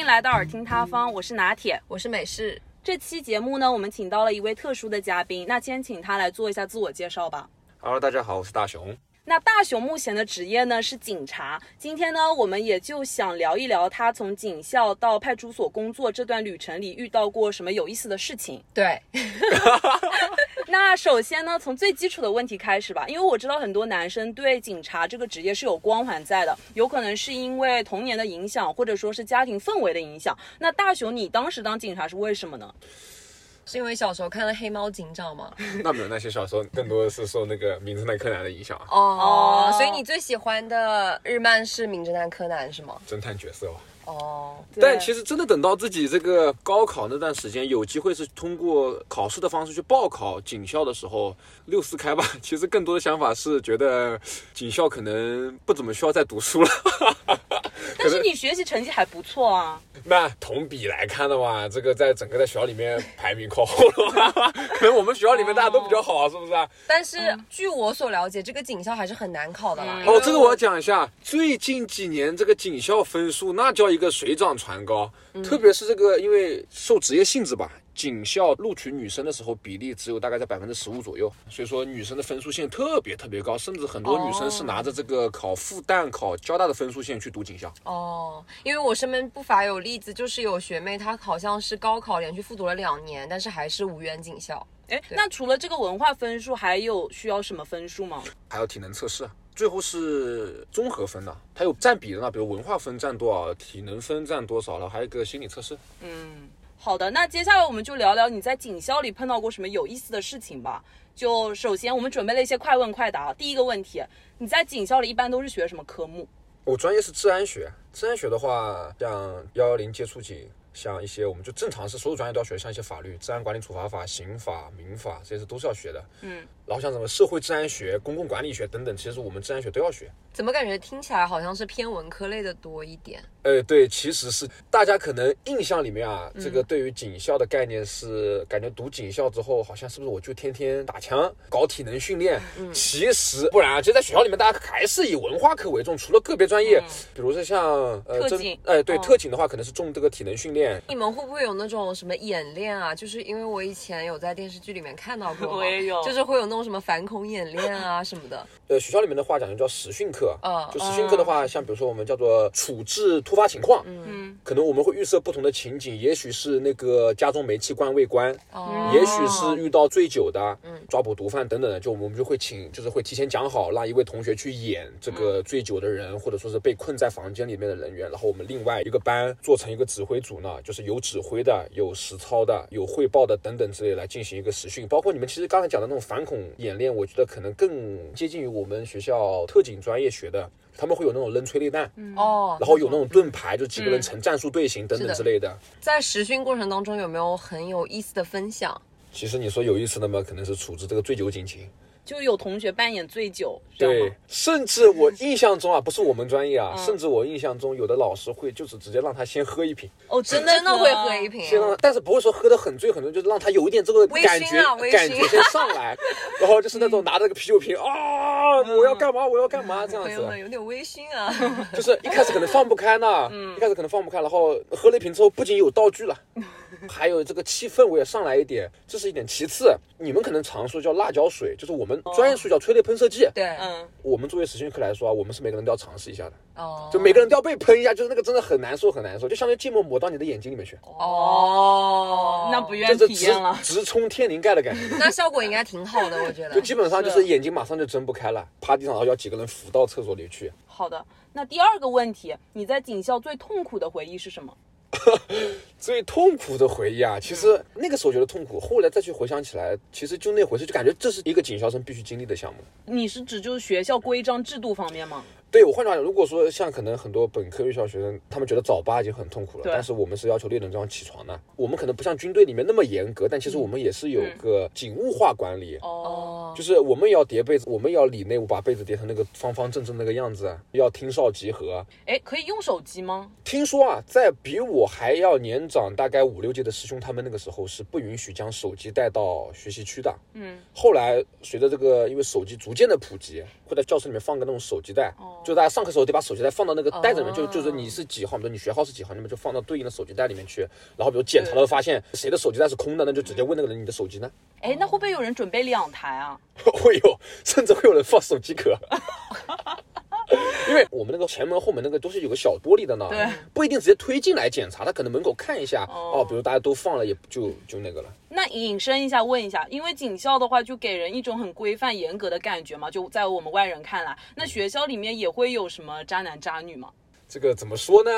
迎来到耳听他方，我是拿铁。我是美式。这期节目呢，我们请到了一位特殊的嘉宾，那先请他来做一下自我介绍吧。Hello，大家好，我是大熊。那大雄目前的职业呢是警察，今天呢我们也就想聊一聊他从警校到派出所工作这段旅程里遇到过什么有意思的事情。对，那首先呢，从最基础的问题开始吧，因为我知道很多男生对警察这个职业是有光环在的，有可能是因为童年的影响，或者说是家庭氛围的影响。那大雄，你当时当警察是为什么呢？是因为小时候看了《黑猫警长》吗？那没有，那些小时候更多的是受那个名侦探柯南的影响啊，哦，所以你最喜欢的日漫是《名侦探柯南》是吗？侦探角色哦。哦，但其实真的等到自己这个高考那段时间，有机会是通过考试的方式去报考警校的时候，六四开吧，其实更多的想法是觉得警校可能不怎么需要再读书了。但是你学习成绩还不错啊。那同比来看的话，这个在整个在学校里面排名靠后了吧？可能我们学校里面大家都比较好啊，是不是啊？但是据我所了解，这个警校还是很难考的啦。嗯哦，这个我要讲一下，最近几年这个警校分数那叫一个水涨船高，特别是这个因为受职业性质吧。警校录取女生的时候比例只有大概在百分之十五左右，所以说女生的分数线特别特别高，甚至很多女生是拿着这个考复旦、考交大的分数线去读警校。哦，因为我身边不乏有例子，就是有学妹她好像是高考连续复读了两年，但是还是无缘警校。哎，那除了这个文化分数，还有需要什么分数吗？还有体能测试，最后是综合分的，它有占比的呢，比如文化分占多少，体能分占多少了，还有一个心理测试。好的，那接下来我们就聊聊你在警校里碰到过什么有意思的事情吧。就首先我们准备了一些快问快答。第一个问题，你在警校里一般都是学什么科目？我专业是治安学，治安学的话，像幺幺零接触警，像一些我们就正常是所有专业都要学，像一些法律、治安管理处罚法、刑法、民法这些是都是要学的。嗯，然后像什么社会治安学、公共管理学等等，其实我们治安学都要学。怎么感觉听起来好像是偏文科类的多一点？呃，对，其实是大家可能印象里面啊，这个对于警校的概念是感觉读警校之后，好像是不是我就天天打枪、搞体能训练？其实不然啊，其实在学校里面，大家还是以文化课为重，除了个别专业，比如说像呃特警哎对，哦特警的话可能是重这个体能训练。你们会不会有那种什么演练啊？就是因为我以前有在电视剧里面看到过，我也有就是会有那种什么反恐演练啊什么的。呃，学校里面的话讲就叫实训课，嗯就实训课的话，像比如说我们叫做处置突发情况，嗯，可能我们会预设不同的情景，也许是那个家中煤气罐未关，哦。也许是遇到醉酒的，抓捕毒贩等等的，就我们就会请，就是会提前讲好，让一位同学去演这个醉酒的人，或者说是被困在房间里面的人员，然后我们另外一个班做成一个指挥组呢，就是有指挥的、有实操的、有汇报的等等之类来进行一个实训。包括你们其实刚才讲的那种反恐演练，我觉得可能更接近于我们学校特警专业学的，他们会有那种扔催泪弹，哦，然后有那种盾牌，就几个人成战术队形等等之类的。在实训过程当中有没有很有意思的分享？其实你说有意思的嘛，可能是处置这个醉酒警情。就有同学扮演醉酒，对？，甚至我印象中啊，不是我们专业啊，甚至我印象中有的老师会就是直接让他先喝一瓶，哦，真的真的会喝一瓶。先让，但是不会说喝的很醉很醉，就是让他有一点这个感觉，啊感觉先上来，然后就是那种拿着个啤酒瓶啊，我要干嘛，我要干嘛这样子 有点微醺啊。就是一开始可能放不开呢，嗯。一开始可能放不开，然后喝了一瓶之后，不仅有道具了，还有这个气氛我也上来一点，这是一点。其次，你们可能常说叫辣椒水，就是我们专业术语叫催泪喷射剂。对，嗯，我们作为实训课来说啊，我们是每个人都要尝试一下的，哦，就每个人都要被喷一下，就是那个真的很难受，很难受，就相当于芥末抹到你的眼睛里面去，哦，那不愿意直体验了。直冲天灵盖的感觉。那效果应该挺好的，我觉得 就。基本上就是眼睛马上就睁不开了，趴地上，然后要几个人扶到厕所里去。好的，那第二个问题，你在警校最痛苦的回忆是什么？最痛苦的回忆啊，其实那个时候觉得痛苦，后来再去回想起来，其实就那回事，就感觉这是一个警校生必须经历的项目。你是指就是学校规章制度方面吗？对我换句话讲，如果说像可能很多本科院校学生，他们觉得早八已经很痛苦了，但是我们是要求六点钟要起床的。我们可能不像军队里面那么严格，但其实我们也是有个警务化管理。哦，哦，就是我们也要叠被子，我们也要理内务，把被子叠成那个方方正正那个样子，要听哨集合。哎，可以用手机吗？听说啊，在比我还要年长大概五六届的师兄，他们那个时候是不允许将手机带到学习区的。嗯，后来随着这个，因为手机逐渐的普及，会在教室里面放个那种手机袋，就大家上课时候得把手机袋放到那个袋子里面，就就是你是几号，比如你学号是几号，那么就放到对应的手机袋里面去。然后比如检查的时候发现谁的手机袋是空的，那就直接问那个人你的手机呢？哎，那会不会有人准备两台啊？会有，甚至会有人放手机壳。因为我们那个前门后门那个都是有个小玻璃的呢，对，不一定直接推进来检查，他可能门口看一下，哦哦，比如大家都放了，也就就那个了。那引申一下，问一下，因为警校的话，就给人一种很规范、严格的感觉嘛。就在我们外人看来，那学校里面也会有什么渣男渣女吗？这个怎么说呢？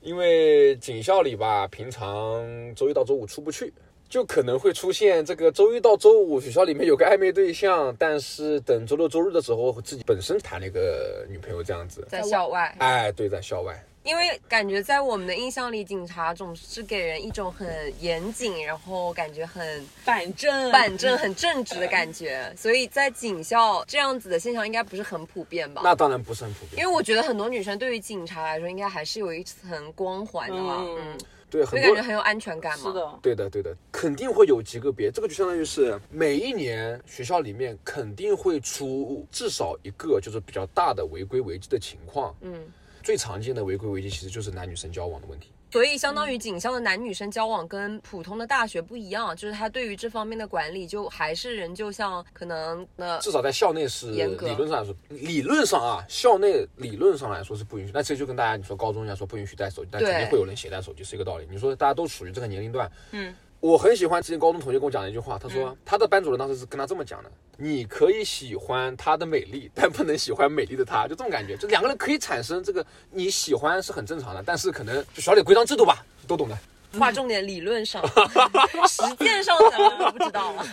因为警校里吧，平常周一到周五出不去，就可能会出现这个周一到周五学校里面有个暧昧对象，但是等周六周日的时候自己本身谈了一个女朋友这样子。在校外，哎，对，在校外。因为感觉在我们的印象里，警察总是给人一种很严谨，然后感觉很板正板正、很正直的感觉，所以在警校这样子的现象应该不是很普遍吧？那当然不是很普遍，因为我觉得很多女生对于警察来说，应该还是有一层光环的嘛，嗯嗯，对，所很多以感觉很有安全感嘛。是的，对的，对的，肯定会有极个别，这个就相当于是每一年学校里面肯定会出至少一个就是比较大的违规违纪的情况。嗯，最常见的违规违纪其实就是男女生交往的问题。所以相当于警校的男女生交往跟普通的大学不一样，就是他对于这方面的管理就还是仍就像可能那至少在校内是严格理论上来说，理论上啊，校内理论上来说是不允许。那其实就跟大家你说高中一样，说不允许带手机，但肯定会有人携带手机，是一个道理。你说大家都属于这个年龄段，嗯，我很喜欢之前高中同学跟我讲的一句话，他说、他的班主任当时是跟他这么讲的：你可以喜欢她的美丽，但不能喜欢美丽的她，就这种感觉。就两个人可以产生这个你喜欢是很正常的，但是可能就小点规章制度吧，都懂的。划重点理论上，实践上咱们就不知道了。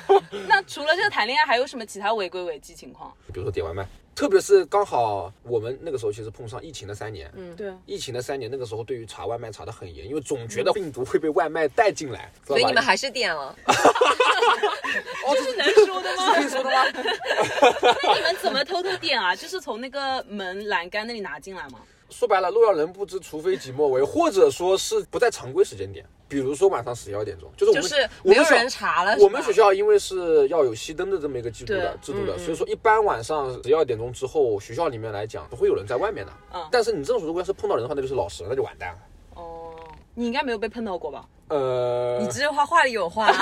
那除了这个谈恋爱，还有什么其他违规违纪情况？比如说点外卖，特别是刚好我们那个时候其实碰上疫情的三年，嗯对，疫情的三年，那个时候对于查外卖查的很严，因为总觉得病毒会被外卖带进来，所以你们还是点了，哦，这是能说的吗？可以说的吗？那你们怎么偷偷点啊？就是从那个门栏杆那里拿进来吗？说白了，路要人不知，除非己莫为，或者说是不在常规时间点，比如说晚上十一二点钟，就是我们就是我们学没有人查了。我们学校因为是要有熄灯的这么一个制度的制度的，所以说一般晚上十一二点钟之后，学校里面来讲不会有人在外面的。嗯但是你这种如果要是碰到人的话，那就是老师，那就完蛋了。哦，你应该没有被碰到过吧？呃，你这句话话里有话，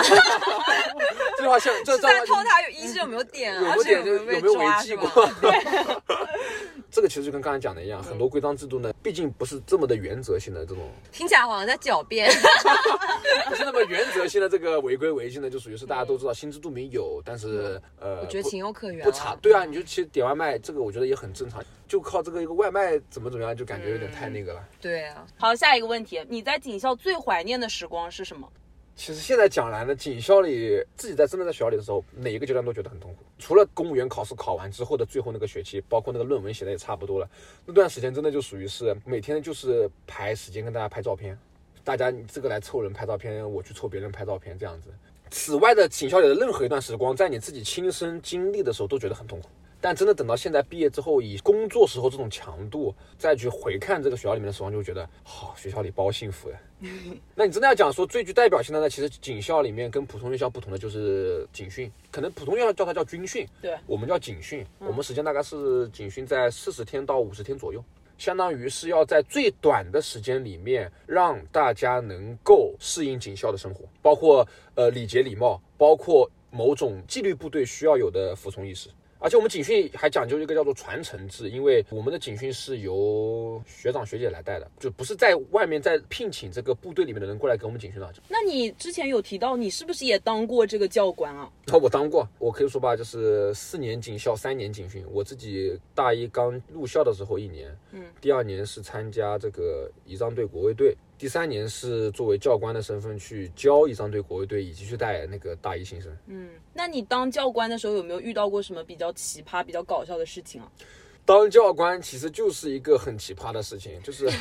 这句话像 这是在偷他有一是有没有点啊，有没有点就有没有被抓违纪过？这个其实就跟刚才讲的一样，很嗯多规章制度呢，毕竟不是这么的原则性的这种，听起来好像在狡辩。不是那么原则性的这个违规违纪呢，就属于是大家都知道心知肚明有，但是呃，我觉得情有可原了。不查，对啊，你就其实点外卖这个，我觉得也很正常，就靠这个一个外卖怎么怎么样，就感觉有点太那个了。对啊，好，下一个问题，你在警校最怀念的时光是什么？其实现在讲来呢，警校里自己在真的在学校里的时候，哪一个阶段都觉得很痛苦。除了公务员考试考完之后的最后那个学期，包括那个论文写的也差不多了，那段时间真的就属于是每天就是排时间跟大家拍照片，大家你这个来凑人拍照片，我去凑别人拍照片这样子。此外的警校里的任何一段时光，在你自己亲身经历的时候，都觉得很痛苦。但真的等到现在毕业之后，以工作时候这种强度再去回看这个学校里面的时光，就会觉得，好、学校里包幸福呀。那你真的要讲说最具代表性的呢，其实警校里面跟普通院校不同的就是警训，可能普通院校叫它叫军训，对我们叫警训，我们时间大概是警训在四十天到五十天左右。相当于是要在最短的时间里面，让大家能够适应警校的生活，包括呃礼节礼貌，包括某种纪律部队需要有的服从意识。而且我们警训还讲究一个叫做传承制，因为我们的警训是由学长学姐来带的，就不是在外面在聘请这个部队里面的人过来给我们警训的。那你之前有提到，你是不是也当过这个教官啊？那我当过，我可以说吧，就是四年警校，三年警训。我自己大一刚入校的时候一年，嗯，第二年是参加这个仪仗队国卫队，第三年是作为教官的身份去教仪仗队国卫队，以及去带那个大一新生。嗯，那你当教官的时候有没有遇到过什么比较奇葩、比较搞笑的事情啊？当教官其实就是一个很奇葩的事情，就是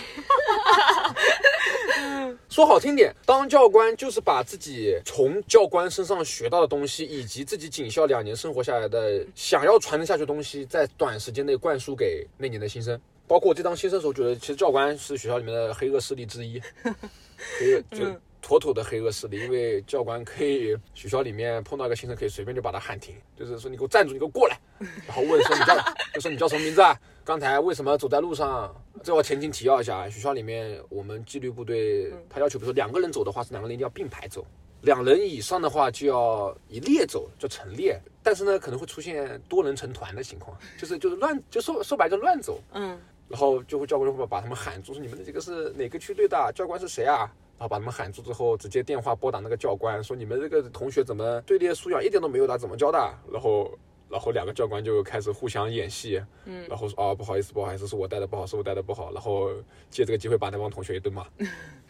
说好听点，当教官就是把自己从教官身上学到的东西，以及自己警校两年生活下来的想要传承下去的东西，在短时间内灌输给那年的新生。包括我这当新生的时候，觉得其实教官是学校里面的黑恶势力之一，黑恶就妥妥的黑恶势力，因为教官可以学校里面碰到一个新生，可以随便就把他喊停，就是说你给我站住，你给我过来，然后问说你叫，就说你叫什么名字啊？刚才为什么走在路上？这我前情提要一下，学校里面我们纪律部队他要求，比如说两个人走的话，是两个人一定要并排走。两人以上的话就要一列走，叫成列。但是呢，可能会出现多人成团的情况，就是就是乱，就说说白了就乱走。嗯，然后就会教官就会把他们喊住，说你们这个是哪个区队的？教官是谁啊？然后把他们喊住之后，直接电话拨打那个教官，说你们这个同学怎么队列素养一点都没有的？怎么教的？然后然后两个教官就开始互相演戏，嗯，然后说啊不好意思不好意思，是我带的不好，是我带的不好，然后借这个机会把那帮同学一顿骂。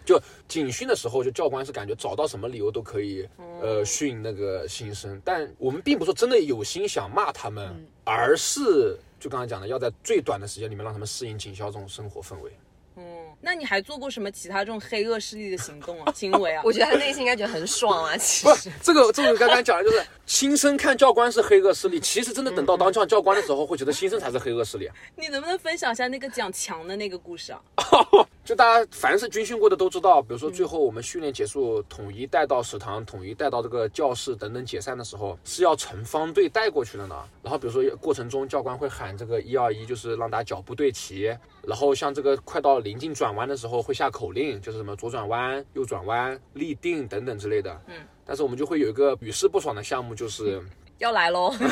就警训的时候，就教官是感觉找到什么理由都可以，呃，训那个新生。但我们并不是说真的有心想骂他们，而是就刚才讲的，要在最短的时间里面让他们适应警校这种生活氛围。嗯，那你还做过什么其他这种黑恶势力的行动啊、行为啊？我觉得他内心应该觉得很爽啊，其不实。，这个这个刚刚讲的就是新生看教官是黑恶势力，其实真的等到当上教官的时候，会觉得新生才是黑恶势力。你能不能分享一下那个讲墙的那个故事啊？就大家凡是军训过的都知道，比如说最后我们训练结束，统一带到食堂，统一带到这个教室等等解散的时候，是要成方队带过去的呢。然后比如说过程中教官会喊这个一二一，就是让大家脚步对齐。然后像这个快到临近转弯的时候会下口令，就是什么左转弯、右转弯、立定等等之类的。嗯。但是我们就会有一个屡试不爽的项目，就是 要来喽！比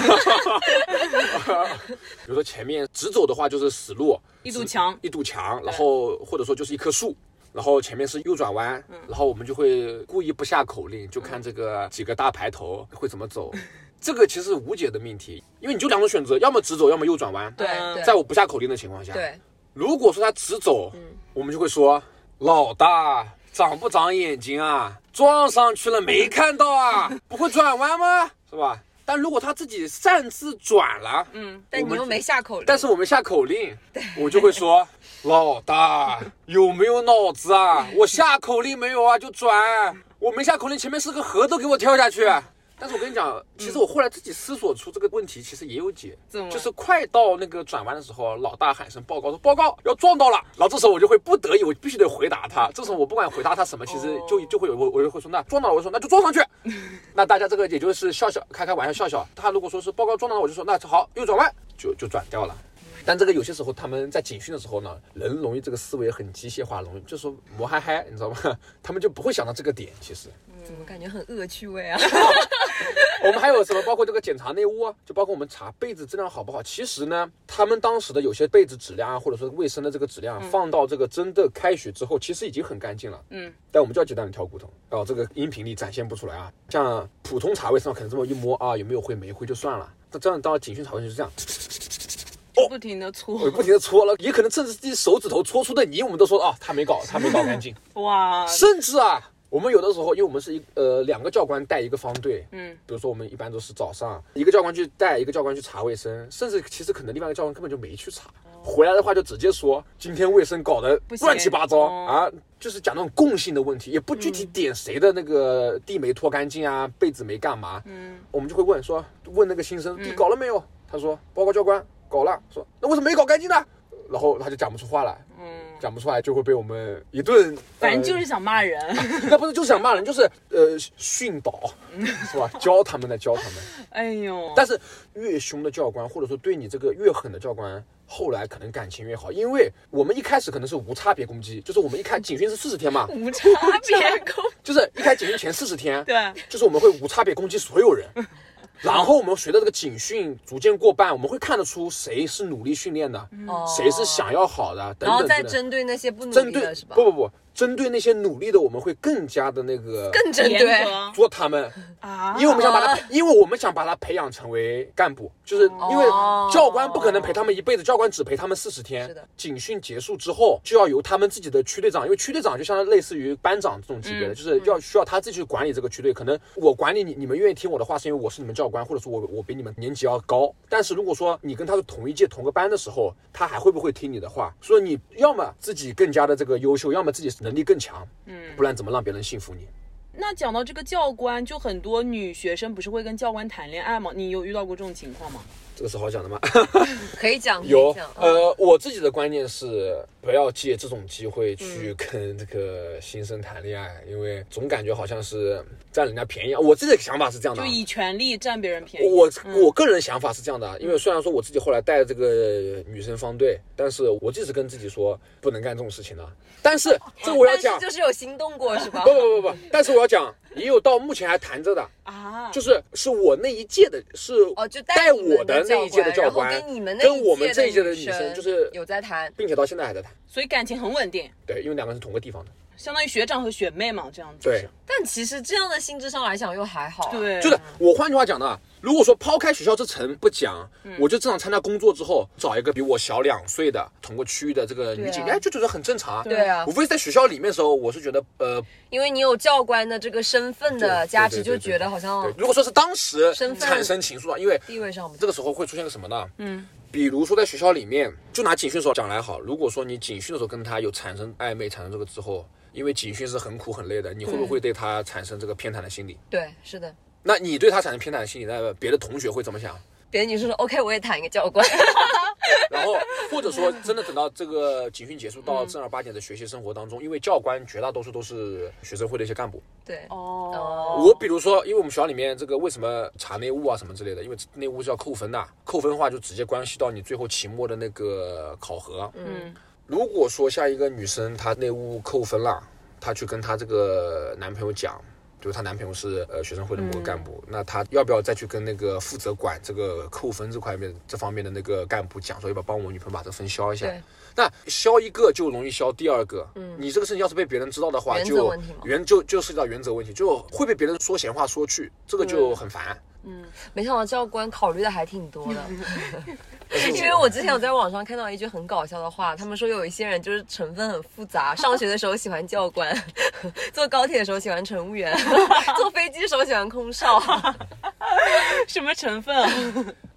如说前面直走的话就是死路，一堵墙，一堵墙，然后或者说就是一棵树，然后前面是右转弯，然后我们就会故意不下口令，就看这个几个大排头 会怎么走。这个其实无解的命题，因为你就两种选择，要么直走，要么右转弯。对在我不下口令的情况下，对，如果说他直走，我们就会说老大长不长眼睛啊？撞上去了没看到啊？不会转弯吗？是吧？但如果他自己擅自转了，嗯，但你又没下口令，但是我们下口令，我就会说老大有没有脑子啊？我下口令没有啊，就转。我没下口令，前面是个河都给我跳下去。但是我跟你讲，其实我后来自己思索出这个问题，其实也有解就是快到那个转弯的时候，老大喊声报告说报告要撞到了，然后这时候我就会不得已，我必须得回答他。这时候我不管回答他什么，其实就就会有我我就会说那撞到了，我就说那就撞上去。那大家这个也就是笑笑开开玩笑笑笑。他如果说是报告撞到了，我就说那好右转弯就就转掉了。但这个有些时候他们在警训的时候呢，人容易这个思维很机械化，容易就说磨嗨嗨，你知道吗？他们就不会想到这个点。其实怎么感觉很恶趣味啊？我们还有什么，包括这个检查内务啊，就包括我们查被子质量好不好。其实呢，他们当时的有些被子质量啊，或者说卫生的这个质量，放到这个真的开学之后，其实已经很干净了。嗯，但我们就要鸡蛋里挑骨头，哦，这个音频里展现不出来啊。像普通茶位上可能这么一摸啊，有没有灰没灰就算了。那这样到警训茶位就是这样，不停的我搓，不停的搓了，也可能甚至自己手指头搓出的泥，我们都说啊，他没搞，他没搞干净。哇，甚至啊，我们有的时候，因为我们是一呃两个教官带一个方队，嗯，比如说我们一般都是早上一个教官去带，一个教官去查卫生，甚至其实可能另外一个教官根本就没去查，回来的话就直接说今天卫生搞得乱七八糟哦啊，就是讲那种共性的问题，也不具体点谁的那个地没拖干净啊，被子没干嘛，嗯，我们就会问说问那个新生地搞了没有，他说报告教官搞了，说那为什么没搞干净呢？然后他就讲不出话来，嗯，讲不出来就会被我们一顿，呃反正就是想骂人。那不是就是想骂人，就是呃训导，是吧？教他们的，教他们。哎呦，但是越凶的教官，或者说对你这个越狠的教官，后来可能感情越好，因为我们一开始可能是无差别攻击，就是我们一开警训是四十天嘛，无差别攻，就是一开警训前四十天，对，就是我们会无差别攻击所有人。然后我们随着这个警训逐渐过半，我们会看得出谁是努力训练的，哦谁是想要好的，等然后等之类的。再针对那些不努力的是吧？不不不，针对那些努力的，我们会更加的那个更针对，做他们，啊，因为我们想把他，因为我们想把他培养成为干部，就是因为教官不可能陪他们一辈子，教官只陪他们四十天。是的警训结束之后，就要由他们自己的区队长，因为区队长就相当类似于班长这种级别的，就是要需要他自己去管理这个区队。可能我管理你，你们愿意听我的话，是因为我是你们教官，或者说我我比你们年级要高。但是如果说你跟他是同一届同个班的时候，他还会不会听你的话？所以你要么自己更加的这个优秀，要么自己能力更强，嗯，不然怎么让别人信服你？那讲到这个教官，就很多女学生不是会跟教官谈恋爱吗？你有遇到过这种情况吗？这个是好讲的吗？可以讲，可以有呃，我自己的观念是不要借这种机会去跟这个新生谈恋爱，因为总感觉好像是占人家便宜。我自己的想法是这样的啊，就以权力占别人便宜。我我个人想法是这样的啊，因为虽然说我自己后来带这个女生方队，但是我一直跟自己说不能干这种事情的。但是这我要讲但是，就是有心动过是吧不？不不不，但是我要讲，也有到目前还谈着的，啊，就是是我那一届的，是哦，就带我的那一届的教官，跟你们那跟我们这一一届的女女生，就是有在谈。并且到现在还在谈。所以感情很稳定，对，因为两个人是同个地方的。相当于学长和学妹嘛，这样子。对，但其实这样的性质上来讲又还好、啊。，对，就是我换句话讲呢，如果说抛开学校这层不讲，嗯我就正常参加工作之后，找一个比我小两岁的同个区域的这个女警，哎，就觉得很正常啊。对啊无非是在学校里面的时候，我是觉得呃，因为你有教官的这个身份的对加持，就觉得好像对，如果说是当时哦身份产生情愫啊，因为地位上不这个时候会出现个什么呢？嗯，比如说在学校里面，就拿警训时候讲来好，如果说你警训的时候跟他有产生暧昧，产生这个之后，因为警训是很苦很累的，你会不会对他产生这个偏袒的心理？对，是的。那你对他产生偏袒的心理，那别的同学会怎么想？别的女生说 OK，我也谈一个教官。然后或者说真的等到这个警训结束，到正儿八经的学习生活当中，因为教官绝大多数都是学生会的一些干部。对，哦，我比如说，因为我们学校里面这个为什么查内务啊什么之类的，因为内务是要扣分的，扣分的话就直接关系到你最后期末的那个考核。嗯，如果说像一个女生她内务扣分了，她去跟她这个男朋友讲。就是她男朋友是呃学生会的某个干部，那她要不要再去跟那个负责管这个扣分这块面这方面的那个干部讲说，要不要帮我女朋友把这分消一下？那消一个就容易消第二个。嗯，你这个事情要是被别人知道的话，原则就问题嘛原就就涉及到原则问题，就会被别人说闲话说去，这个就很烦。嗯没想到教官考虑的还挺多的。因为我之前有在网上看到一句很搞笑的话，他们说有一些人就是成分很复杂，上学的时候喜欢教官，坐高铁的时候喜欢乘务员，坐飞机的时候喜欢空少。什么成分啊？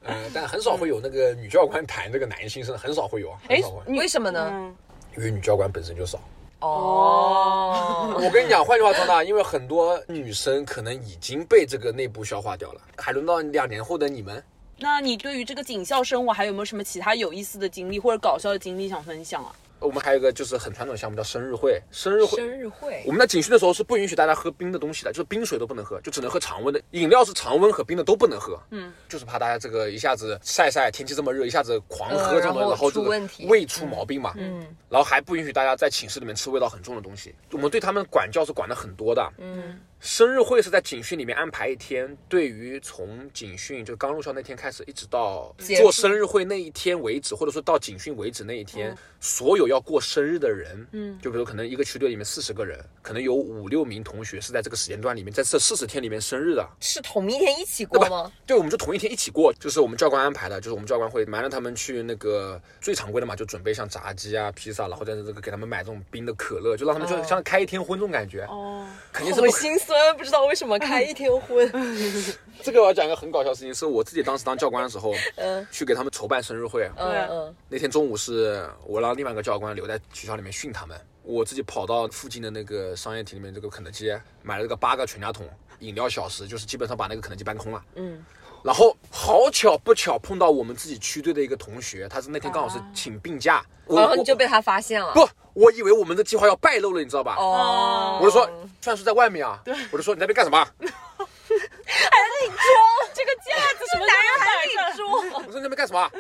呃，但很少会有那个女教官谈这个男性生，很少会有啊，很哎少会，为什么呢？嗯，因为女教官本身就少。哦，我跟你讲，换句话说呢，因为很多女生可能已经被这个内部消化掉了，还轮到两年后的你们。那你对于这个警校生活还有没有什么其他有意思的经历或者搞笑的经历想分享啊？我们还有一个就是很传统的项目叫生日会，生日会生日会我们在警训的时候是不允许大家喝冰的东西的，就是冰水都不能喝，就只能喝常温的。饮料是常温和冰的都不能喝，嗯，就是怕大家这个一下子晒晒，天气这么热，一下子狂喝呃这种，然后然后这个出问题胃出毛病嘛，嗯，然后还不允许大家在寝室里面吃味道很重的东西。我们对他们管教是管的很多的，嗯。生日会是在警训里面安排一天，对于从警训就刚入校那天开始，一直到做生日会那一天为止，或者说到警训为止那一天，所有要过生日的人，嗯，就比如可能一个区队里面四十个人，可能有五六名同学是在这个时间段里面，在这四十天里面生日的，是同一天一起过吗？对，我们就同一天一起过，就是我们教官安排的，就是我们教官会瞒着他们去那个最常规的嘛，就准备像炸鸡啊、披萨，然后在这个给他们买这种冰的可乐，就让他们就像开一天荤这种感觉，哦，肯定是不可心酸，不知道为什么开一天荤。这个我要讲一个很搞笑的事情，是我自己当时当教官的时候，嗯去给他们筹办生日会。嗯嗯，那天中午是我让另外一个教官留在学校里面训他们，我自己跑到附近的那个商业体里面这个肯德基买了这个八个全家桶饮料小时，就是基本上把那个肯德基搬空了。嗯。然后好巧不巧碰到我们自己区队的一个同学，他是那天刚好是请病假，我然后你就被他发现了。不，我以为我们的计划要败露了，你知道吧？哦，我就说，虽然是在外面啊，我就说你在那边干什么？还在装这个架子什么男人还得说，我说你在那边干什么？啊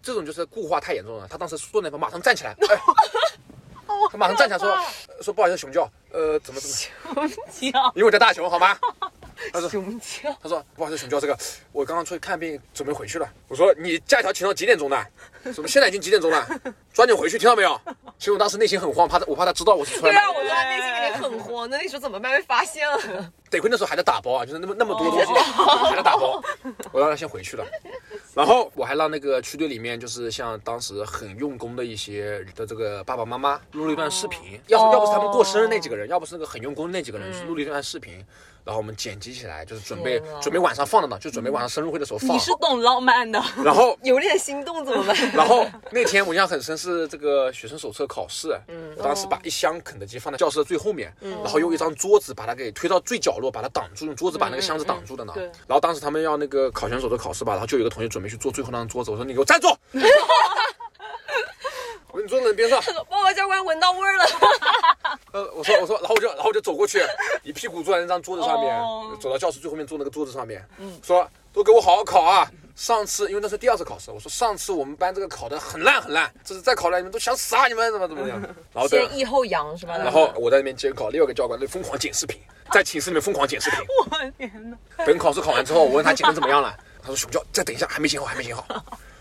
这种就是固化太严重了。他当时坐那边马上站起来，哎，他马上站起来说说不好意思，熊教，呃，怎么怎么，叫？因为我叫大熊，好吗？他说熊叫，他说不好意思，熊叫这个，我刚刚出去看病，准备回去了。我说你假条请到几点钟的？怎么现在已经几点钟了？抓紧回去，听到没有？其实我当时内心很慌，怕他我怕他知道我是出来买对啊，我说他内心肯定很慌，那你说怎么办？被发现了，得亏那时候还在打包啊，就是那么那么多东西还在打包，我让他先回去了。然后我还让那个区队里面，就是像当时很用功的一些的这个爸爸妈妈录了一段视频，要是要不是他们过生日那几个人，要不是那个很用功的那几个人，录了一段视频，然后我们剪辑起来，就是准备准备晚上放的呢，就准备晚上生日会的时候放你。是懂浪漫的，然后 有点心动怎么办？然后那天我印象很深是这个学生手册考试，嗯，我当时把一箱肯德基放在教室的最后面，然后用一张桌子把它给推到最角落，把它挡住，用桌子把那个箱子挡住的呢。对然后当时他们要那个考选手册考试吧，然后就有一个同学准备去坐最后那张桌子，我说你给我站住！你坐在人边上，报告教官闻到味儿了，呃，我说我说，然后我就然后我就走过去，一屁股坐在那张桌子上面，哦走到教室最后面坐那个桌子上面，说都给我好好考啊！上次因为那是第二次考试，我说上次我们班这个考的很烂很烂，这次再考烂你们都想死啊！你们怎么怎么样？然后等先抑后扬是吧？然后我在那边监考，另外一个教官在疯狂剪视频，在寝室里面疯狂剪视频。我天哪！等考试考完之后，我问他剪的怎么样了，他说熊教再等一下，还没剪好，还没剪好。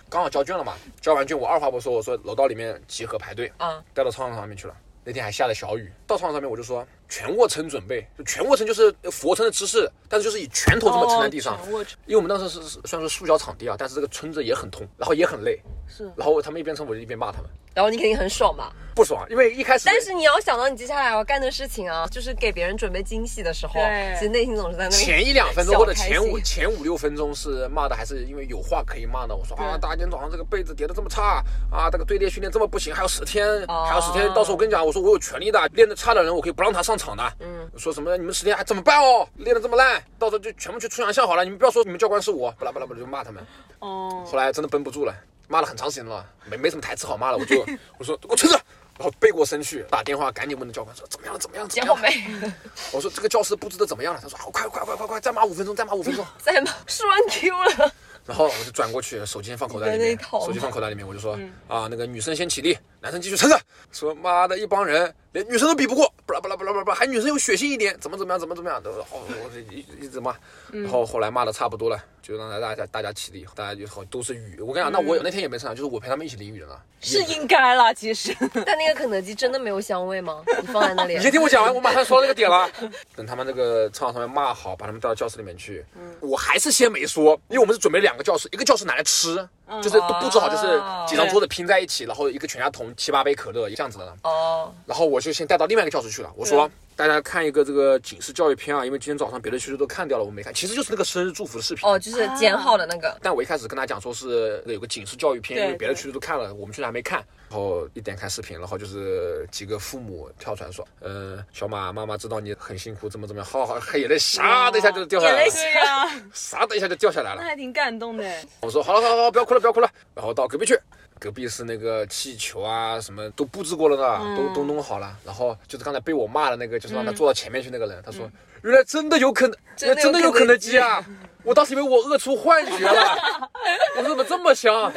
刚好交卷了嘛，交完卷我二话不说，我说楼道里面集合排队，啊，带到操场上面去了。那天还下了小雨，到操场上面我就说全卧撑准备，就全卧撑就是俯卧撑的姿势，但是就是以拳头这么撑在地上。因为我们当时是是虽然说塑胶场地啊，但是这个撑着也很痛，然后也很累。是然后他们一边冲我就一边骂他们，然后你肯定很爽吧。不爽，因为一开始但是你要想到你接下来要干的事情啊，就是给别人准备惊喜的时候，其实内心总是在那里前一两分钟或者前五前五六分钟是骂的，还是因为有话可以骂的。我说啊，大家今天早上这个被子叠的这么差啊，这个队列训练这么不行，还有十天，哦还有十天，到时候我跟你讲，我说我有权利的，练的差的人我可以不让他上场的。嗯，说什么你们十天还怎么办哦？练的这么烂，到时候就全部去出洋相好了，你们不要说你们教官是我，巴拉巴拉巴拉就骂他们。哦，后来真的绷不住了，骂了很长时间了，没没什么台词好骂了，我就我说给我撑着。然后背过身去，打电话赶紧问的教官说怎么样了怎么样了怎么样剪好了？没？我说这个教室布置的怎么样了？他说好快快快快快，再骂五分钟，再骂五分钟。再骂？说完 Q 了，然后我就转过去，手机先放口袋里面手机放口袋里面，我就说、啊，那个女生先起立，男生继续撑着。说妈的，一帮人连女生都比不过，巴拉巴拉巴拉巴拉，还女生有血性一点，怎么怎么样，怎么怎么样，都哦，我这一一直骂。然后后来骂的差不多了，就让大家大家起立，大家就好都是雨。我跟你讲，那我那天也没撑，就是我陪他们一起淋雨的呢。是应该啦，其实。但那个肯德基真的没有香味吗？你放在那里你，先听我讲完，我马上说到那个点了。等他们那个操场上面骂好，把他们带到教室里面去，我还是先没说，因为我们是准备两个教室，一个教室拿来吃，就是都布置好，就是几张桌子拼在一起，然后一个全家桶、七八杯可乐这样子的。哦，然后我就先带到另外一个教室去了。我说大家看一个这个警示教育片啊，因为今天早上别的区都看掉了，我没看，其实就是那个生日祝福的视频。哦，就是剪好的那个，但我一开始跟他讲说是有个警示教育片，因为别的区都看了，我们区还没看。然后一点开视频，然后就是几个父母跳出来说：“嗯、小马，妈妈知道你很辛苦，怎么怎么样，好好，黑眼泪唰的一下就掉下来了眼泪，对呀、唰的一下就掉下来了。那还挺感动的。我说好了好了好了，不要哭了不要哭了。然后到隔壁去，隔壁是那个气球啊，什么都布置过了的，都都弄好了。然后就是刚才被我骂的那个，就是让他坐到前面去那个人，他说原来真的有肯，真的有真的有肯德基啊！我当时以为我饿出幻觉了，我说怎么这么香？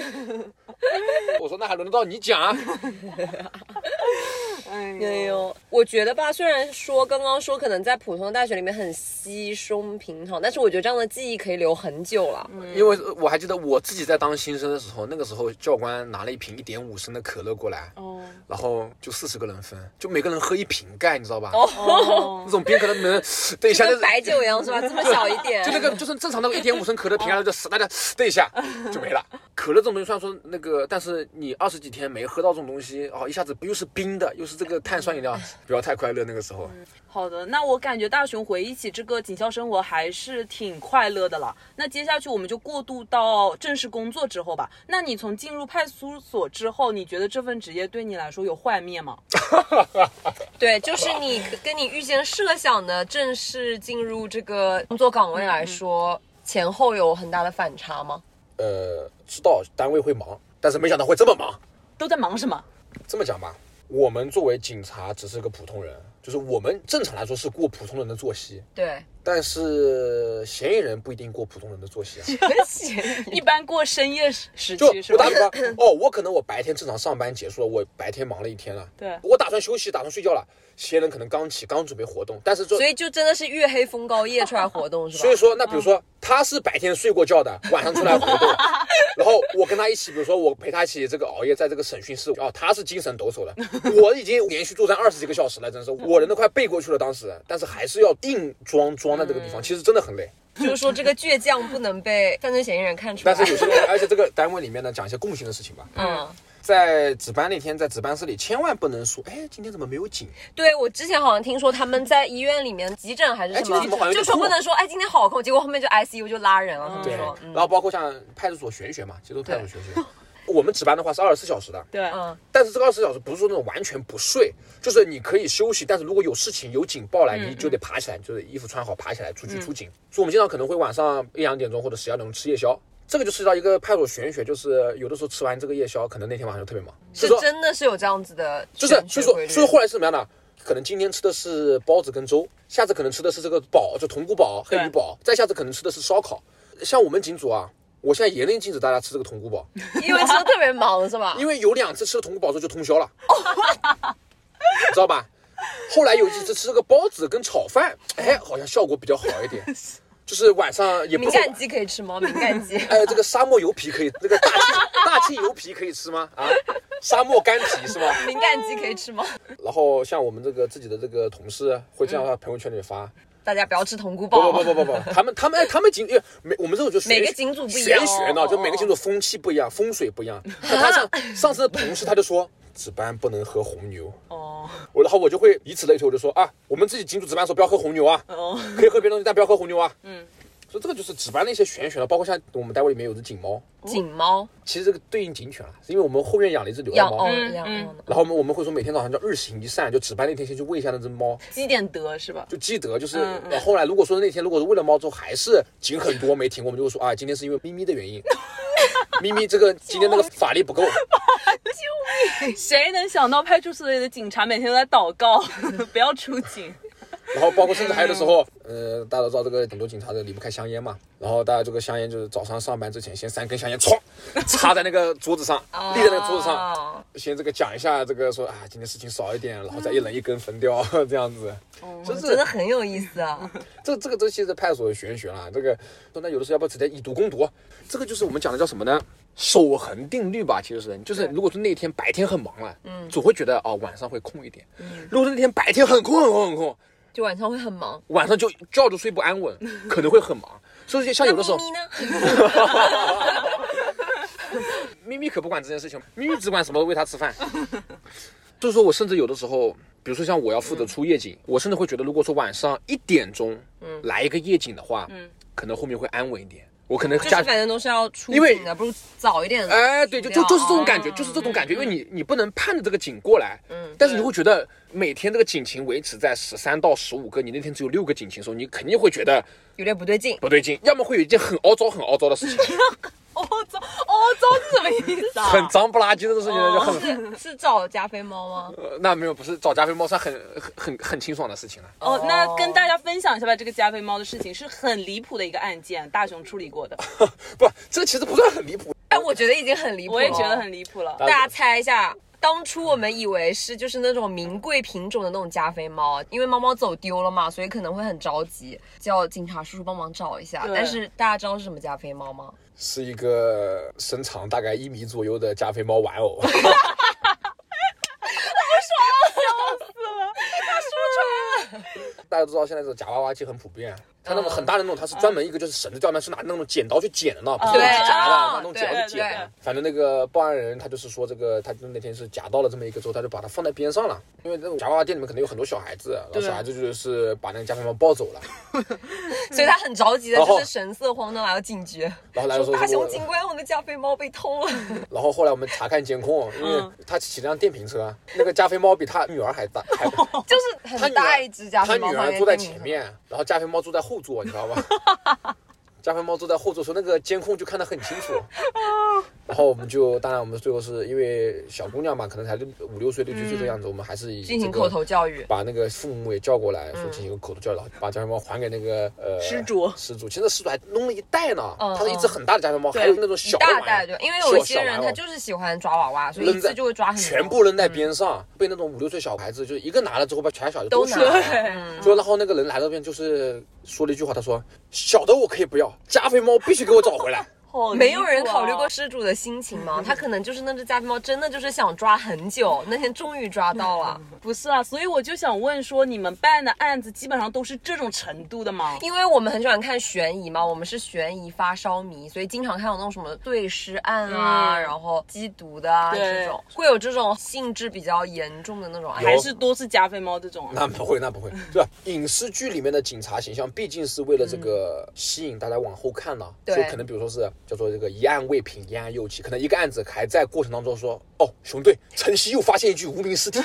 我说那还轮得到你讲啊？哎哎呦，我觉得吧，虽然说刚刚说可能在普通的大学里面很稀松平常，但是我觉得这样的记忆可以留很久了。因为我还记得我自己在当新生的时候，那个时候教官拿了一瓶一点五升的可乐过来，哦然后就四十个人分，就每个人喝一瓶盖，你知道吧？哦那种冰可乐能等一下那就跟白酒一样是吧？这么小一点，就那个就是正常的一点五升可乐瓶啊，就死大家等一下就没了。可乐这种东西虽然说那个，但是你二十几天没喝到这种东西，哦，一下子又是冰的，又是这个碳酸饮料，不要太快乐那个时候。好的，那我感觉大熊回忆起这个警校生活还是挺快乐的了。那接下去我们就过渡到正式工作之后吧。那你从进入派出所之后，你觉得这份职业对你来说有幻灭吗？对，就是你跟你预先设想的正式进入这个工作岗位来说，前后有很大的反差吗？呃，知道单位会忙，但是没想到会这么忙。都在忙什么？这么讲吧，我们作为警察只是个普通人，就是我们正常来说是过普通人的作息，对，但是嫌疑人不一定过普通人的作息啊。一般过深夜时时就期是吧我打？比方，哦，我可能我白天正常上班结束了，我白天忙了一天了，对我打算休息，打算睡觉了。嫌疑人可能刚起，刚准备活动，但是就所以就真的是月黑风高夜出来活动是吧？所以说，那比如说他是白天睡过觉的，晚上出来活动，然后我跟他一起，比如说我陪他一起这个熬夜，在这个审讯室，哦，他是精神抖擞的，我已经连续作战二十几个小时了，真是我人都快背过去了，当时，但是还是要硬装装在这个地方，其实真的很累。就是说这个倔强不能被犯罪嫌疑人看出来。但是有些人，而且这个单位里面呢，讲一些共性的事情吧。嗯，在值班那天，在值班室里千万不能说，哎，今天怎么没有警？对我之前好像听说他们在医院里面急诊还是什么就说不能说哎今天好空，结果后面就 ICU 就拉人了。他对然后包括像派出所玄学嘛，其实都是派出所玄学。我们值班的话是二十四小时的，对，嗯，但是这个二十四小时不是说那种完全不睡，就是你可以休息，但是如果有事情有警报来，你就得爬起来，就是衣服穿好爬起来出去出警。所以我们经常可能会晚上一两点钟或者十二点钟吃夜宵，这个就涉及到一个派出所玄学，就是有的时候吃完这个夜宵，可能那天晚上就特别忙，是真的是有这样子的就是所以说所以后来是什么样的？可能今天吃的是包子跟粥，下次可能吃的是这个煲，就铜锅煲、黑鱼煲，再下次可能吃的是烧烤。像我们警组啊，我现在严令禁止大家吃这个铜锅煲，因为吃的特别忙是吧？因为有两次吃了铜锅煲之后就通宵了，你知道吧？后来有几次吃这个包子跟炒饭，哎，好像效果比较好一点，就是晚上也不敏感肌可以吃吗？敏感肌。哎，这个沙漠油皮可以，那个大庆 大庆油皮可以吃吗？啊，沙漠干皮是吗？敏感肌可以吃吗？然后像我们这个自己的这个同事会这样在朋友圈里发，大家不要吃铜锅不。不不不不不，他们他们哎他们警，哎每我们这种就是每个警组不一样玄学呢，就每个警组风气不一样，风水不一样。那他上上次的同事他就说值班不能喝红牛，哦我然后我就会以此类推，我就说啊，我们自己警组值班的时候不要喝红牛啊，哦，可以喝别的东西，但不要喝红牛啊。嗯，所以这个就是值班的一些玄学了，包括像我们单位里面有只警猫，警猫其实这个对应警犬了，是因为我们后院养了一只流浪猫。养。然后我们我们会说每天早上叫日行一善，就值班那天先去喂一下那只猫，积点德是吧？就积德，就是、后来如果说那天如果是喂了猫之后还是警很多没停，我们就会说啊，今天是因为咪咪的原因，咪咪这个今天那个法力不够，救命谁能想到派出所里的警察每天都在祷告，不要出警？然后包括甚至还有的时候，呃，大家都知道这个很多警察都离不开香烟嘛，然后大家这个香烟就是早上上班之前先三根香烟唰 插在那个桌子上，立在那个桌子上，哦先这个讲一下这个说啊今天事情少一点，然后再一人一根分掉 这样子，就是真的很有意思啊！这这个这其实派出所的玄学啦，这个说那有的时候要不要直接以毒攻毒？这个就是我们讲的叫什么呢？守恒定律吧，其实是就是如果说那天白天很忙了，嗯，总会觉得哦晚上会空一点。嗯如果说那天白天很空很空很空，就晚上会很忙。晚上就觉都睡不安稳，可能会很忙。所以像有的时候，咪咪呢？咪咪可不管这件事情，咪咪只管什么喂它吃饭。就是说我甚至有的时候，比如说像我要负责出夜景，我甚至会觉得，如果说晚上一点钟，嗯来一个夜景的话，嗯可能后面会安稳一点。我可能就是加反正都是要出因为警的，不如早一点。哎，对，就就就是这种感觉，哦就是这种感觉，因为你你不能盼着这个警过来，嗯，但是你会觉得每天这个警情维持在十三到十五个，你那天只有六个警情的时候，你肯定会觉得有点不对劲。不对劲，要么会有一件很凹糟、很凹糟的事情，哦糟哦糟是什么意思啊？很脏不拉几的事情呢，就很，是是找加菲猫吗？呃那没有，不是找加菲猫算很很很很清爽的事情了。哦，那跟大家分享一下吧，这个加菲猫的事情是很离谱的一个案件，大熊处理过的，不，这其实不算很离谱，哎，我觉得已经很离谱了。我也觉得很离谱了。大家猜一下，当初我们以为是就是那种名贵品种的那种加菲猫，因为猫猫走丢了嘛，所以可能会很着急，叫警察叔叔帮忙找一下。对但是大家知道是什么加菲猫吗？是一个身长大概一米左右的加菲猫玩偶。大家都知道现在这个夹娃娃机很普遍，它那种很大的那种，它是专门一个就是绳子吊带，是拿那种剪刀去剪的呢，不是用对去夹的，哦拿那种剪刀去剪的。反正那个报案人他就是说这个，他就那天是夹到了这么一个之后，他就把它放在边上了，因为那种夹娃娃店里面可能有很多小孩子，然后小孩子就是把那个加菲猫抱走了，所以他很着急的，就是神色慌张来到警局，然后来说大是我，雄警官，我的加菲猫被偷了。然后后来我们查看监控，因为嗯。他骑了辆电瓶车，那个加菲猫比他女儿还大，还 就是很大一只加菲猫他女儿坐在前面，然后加菲猫坐在后座，你知道吧？加菲猫坐在后座，说那个监控就看得很清楚。然然后我们就，当然我们最后是因为小姑娘嘛，可能才六五六岁、六七岁的样子，我们还是以这个进行口头教育。把那个父母也叫过来，说进行一个口头教育，然后把家庭猫还给那个呃失主。失主，其实那失主还弄了一袋呢，嗯。它是一只很大的家庭猫，还有那种小的大袋对，因为有一些人他就是喜欢抓娃娃，所以一次就会抓很多，全部扔在边上，被那种五六岁小孩子就一个拿了之后，把全小的都拿。取了。嗯就然后那个人来那边就是说了一句话，他说小的我可以不要，加菲猫必须给我找回来。好没有人考虑过失主的心情吗？他可能就是那只加菲猫，真的就是想抓很久，那天终于抓到了。不是啊，所以我就想问说，你们办的案子基本上都是这种程度的吗？因为我们很喜欢看悬疑嘛，我们是悬疑发烧迷，所以经常看到那种什么对尸案啊，嗯然后缉毒的啊这种，会有这种性质比较严重的那种案还。是多是加菲猫这种啊？那不会，那不会，对吧？影视剧里面的警察形象毕竟是为了这个吸引大家往后看呢、对所以可能比如说是叫做这个一案未平，一案又起，可能一个案子还在过程当中说，哦，熊队，晨曦又发现一具无名尸体，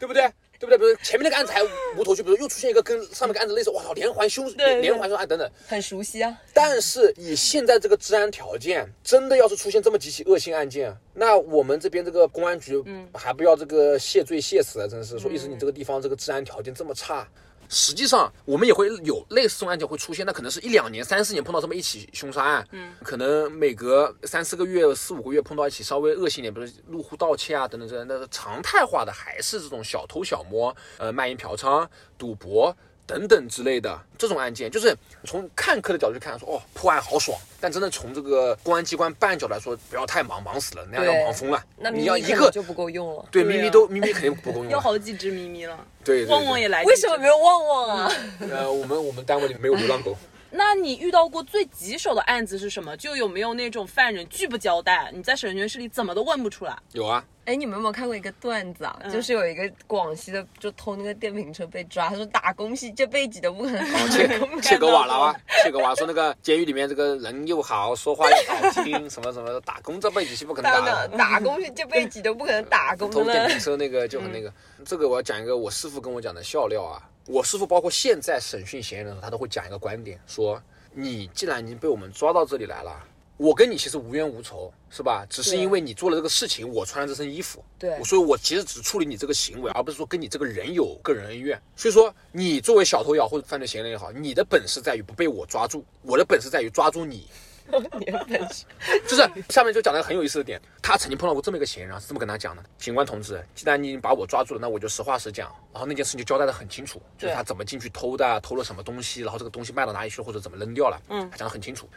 对不对？对不对？比如前面那个案子还无头绪，比如又出现一个跟上面个案子类似，哇操，连环凶对对连环凶案等等。很熟悉啊，但是以现在这个治安条件，真的要是出现这么几起恶性案件，那我们这边这个公安局，还不要这个谢罪谢死啊，真是说意思你这个地方这个治安条件这么差。实际上，我们也会有类似这种案件会出现，那可能是一两年、三四年碰到这么一起凶杀案，嗯，可能每隔三四个月、四五个月碰到一起稍微恶性一点，比如入户盗窃啊等等这，那常态化的还是这种小偷小摸、呃卖淫嫖娼、赌博。等等之类的这种案件，就是从看客的角度去看，说哦破案好爽，但真的从这个公安机关办案角度来说，不要太忙，忙死了，那样要忙疯了。那咪你要一个就不够用了。对咪咪都咪咪肯定不够用 要啊，好几只咪咪了，对对对旺旺也来。为什么没？有旺旺啊？呃，我们我们单位里没有流浪狗，那你遇到过最棘手的案子是什么？就有没有那种犯人拒不交代，你在审讯室里怎么都问不出来？有啊，哎，你们有没有看过一个段子啊？嗯就是有一个广西的就偷那个电瓶车被抓，他说打工系这辈子都不可能搞切这个切格瓦拉啊，切格瓦说那个监狱里面这个人又好，说话又好听，什么什么，打工这辈子是不可能真打的。的打工系这辈子都不可能打工偷电瓶。车那个就很那个，这个我要讲一个我师傅跟我讲的笑料啊。我师傅包括现在审讯嫌疑人的时候，他都会讲一个观点，说你既然已经被我们抓到这里来了，我跟你其实无冤无仇，是吧？只是因为你做了这个事情，我穿了这身衣服，对所以我其实只处理你这个行为，而不是说跟你这个人有个人恩怨。所以说，你作为小偷也好，或者犯罪嫌疑人也好，你的本事在于不被我抓住，我的本事在于抓住你。你的本事就是下面就讲了一个很有意思的点，他曾经碰到过这么一个嫌疑人，是这么跟他讲的：警官同志，既然你已经把我抓住了，那我就实话实讲。然后那件事情就交代的很清楚，就是他怎么进去偷的，偷了什么东西，然后这个东西卖到哪里去了，或者怎么扔掉了，嗯他讲的很清楚。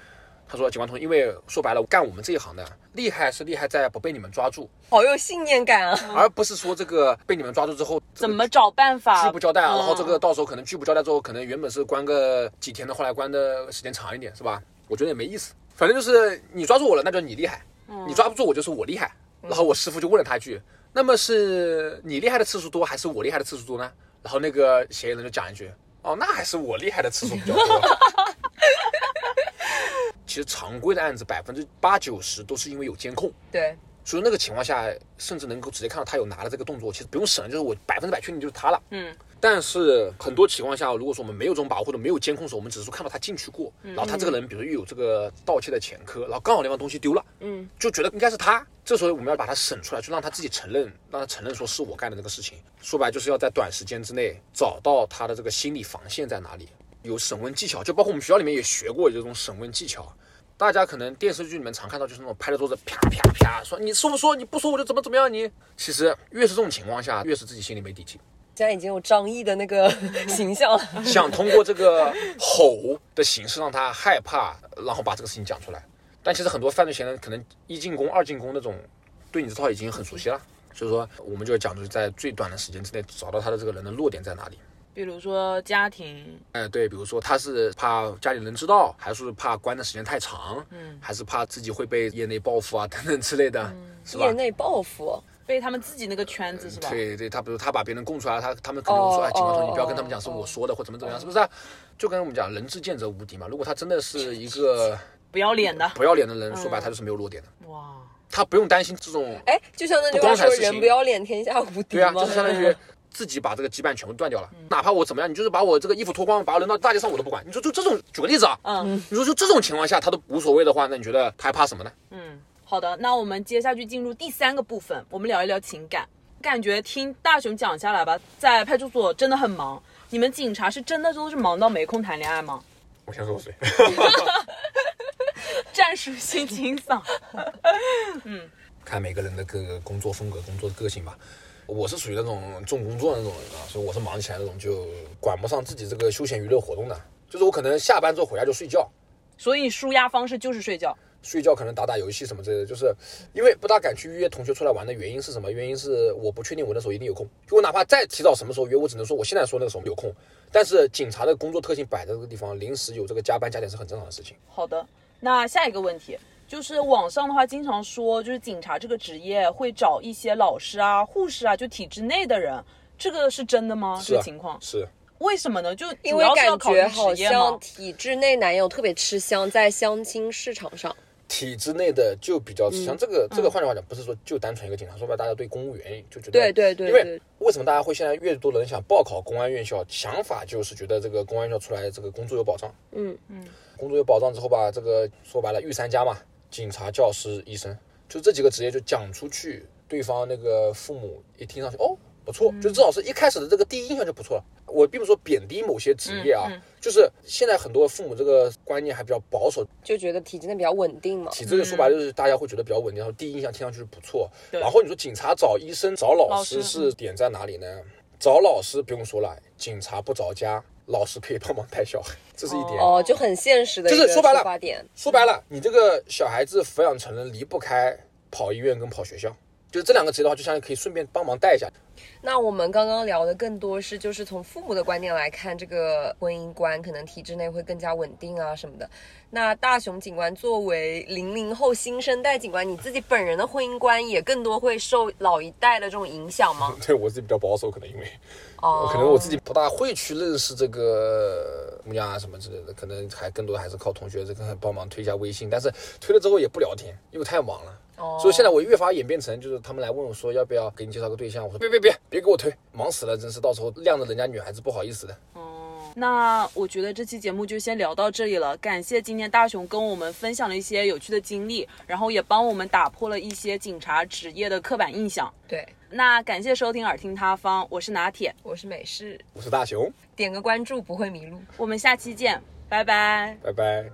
他说：“警官同志，因为说白了，干我们这一行的厉害是厉害在不被你们抓住，好有信念感啊！而不是说这个被你们抓住之后怎么找办法？拒不交代啊，嗯然后这个到时候可能拒不交代之后，可能原本是关个几天的，后来关的时间长一点，是吧？我觉得也没意思。反正就是你抓住我了，那就是你厉害；你抓不住我，就是我厉害。然后我师傅就问了他一句：“那么是你厉害的次数多，还是我厉害的次数多呢？”然后那个嫌疑人就讲一句：“哦，那还是我厉害的次数比较多。”其实常规的案子百分之八九十都是因为有监控，对，所以那个情况下，甚至能够直接看到他有拿了这个动作，其实不用审，就是我百分之百确定就是他了。嗯，但是很多情况下，如果说我们没有这种把握或者没有监控的时候，我们只是说看到他进去过，然后他这个人比如说又有这个盗窃的前科，然后刚好那方东西丢了，嗯，就觉得应该是他。这时候我们要把他审出来，就让他自己承认，让他承认说是我干的这个事情。说白了就是要在短时间之内找到他的这个心理防线在哪里，有审问技巧，就包括我们学校里面也学过这种审问技巧。大家可能电视剧里面常看到，就是那种拍着桌子啪啪啪说你说不说，你不说我就怎么怎么样你。其实越是这种情况下，越是自己心里没底气。现在已经有张译的那个形象了。想通过这个吼的形式让他害怕，然后把这个事情讲出来。但其实很多犯罪嫌疑人可能一进宫、二进宫那种，对你这套已经很熟悉了。所以说，我们就要讲，就是在最短的时间之内找到他的这个人的弱点在哪里。比如说家庭，哎，对，比如说他是怕家里人知道，还是怕关的时间太长，嗯，还是怕自己会被业内报复啊 等等之类的，是吧业？内报复，被他们自己那个圈子是吧？对对，他比如他把别人供出来，他他们可能会说，哦哎，警官同志，哦你不要跟他们讲是我说的，或怎么怎么样，是不是啊？就跟我们讲，人至贱则无敌嘛。如果他真的是一个不要脸的，不要脸的人，说白他就是没有弱点的，哇，他不用担心这种，哎，就像那句不话说“光彩事情人不要脸，天下无敌”对啊，就是相当于自己把这个羁绊全部断掉了。哪怕我怎么样，你就是把我这个衣服脱光，把我扔到大街上，我都不管。你说就这种，举个例子啊，嗯你说就这种情况下他都无所谓的话，那你觉得他还怕什么呢？嗯，好的，那我们接下去进入第三个部分，我们聊一聊情感。感觉听大雄讲下来吧，在派出所真的很忙。你们警察是真的都是忙到没空谈恋爱吗？我先说谁？战术性清扫。看每个人的各个工作风格、工作的个性吧。我是属于那种重工作的那种人啊，所以我是忙起来那种，就管不上自己这个休闲娱乐活动的。就是我可能下班之后回家就睡觉，所以舒压方式就是睡觉。睡觉可能打打游戏什么之类的，就是因为不大敢去约同学出来玩的原因是什么？原因是我不确定我那时候一定有空。就我哪怕再提早什么时候约，我只能说我现在说那个时候有空。但是警察的工作特性摆在这个地方，临时有这个加班加点是很正常的事情。好的，那下一个问题就是网上的话经常说，就是警察这个职业会找一些老师啊、护士啊，就体制内的人，这个是真的吗？是啊这个情况是为什么呢？就因为感觉好像？体制内男友特别吃香，在相亲市场上。体制内的就比较嗯像这个，这个换句话讲，不是说就单纯一个警察，说白了，大家对公务员就觉得对对对因为对为什么大家会现在越多人想报考公安院校？想法就是觉得这个公安院校出来这个工作有保障，嗯嗯，工作有保障之后吧，这个说白了御三家嘛，警察、教师、医生，就这几个职业就讲出去，对方那个父母一听上去，哦，不错，就至少是一开始的这个第一印象就不错了。我并不是说贬低某些职业啊，嗯嗯就是现在很多父母这个观念还比较保守，就觉得体制内比较稳定嘛。体制内说白了就是大家会觉得比较稳定，然后第一印象听上去是不错。然后你说警察找医生找老师是点在哪里呢？找老师不用说了，警察不着家，老师可以帮忙带小孩，这是一点。哦，就很现实的就是说白了。说白了，你这个小孩子抚养成人离不开跑医院跟跑学校，就是这两个职业的话，就相当于可以顺便帮忙带一下。那我们刚刚聊的更多是，就是从父母的观点来看，这个婚姻观可能体制内会更加稳定啊什么的。那大雄警官作为零零后新生代警官，你自己本人的婚姻观也更多会受老一代的这种影响吗？对我自己比较保守，可能因为哦，可能我自己不大会去认识这个姑娘啊什么之类的，可能还更多的还是靠同学这个帮忙推一下微信，但是推了之后也不聊天，因为太忙了。哦所以现在我越发演变成，就是他们来问我说要不要给你介绍个对象，我说别别别别给我推，忙死了，真是到时候晾着人家女孩子不好意思的。哦那我觉得这期节目就先聊到这里了。感谢今天大雄跟我们分享了一些有趣的经历，然后也帮我们打破了一些警察职业的刻板印象。对，那感谢收听耳听他方，我是拿铁，我是美式，我是大熊，点个关注不会迷路。我们下期见，拜拜。拜拜。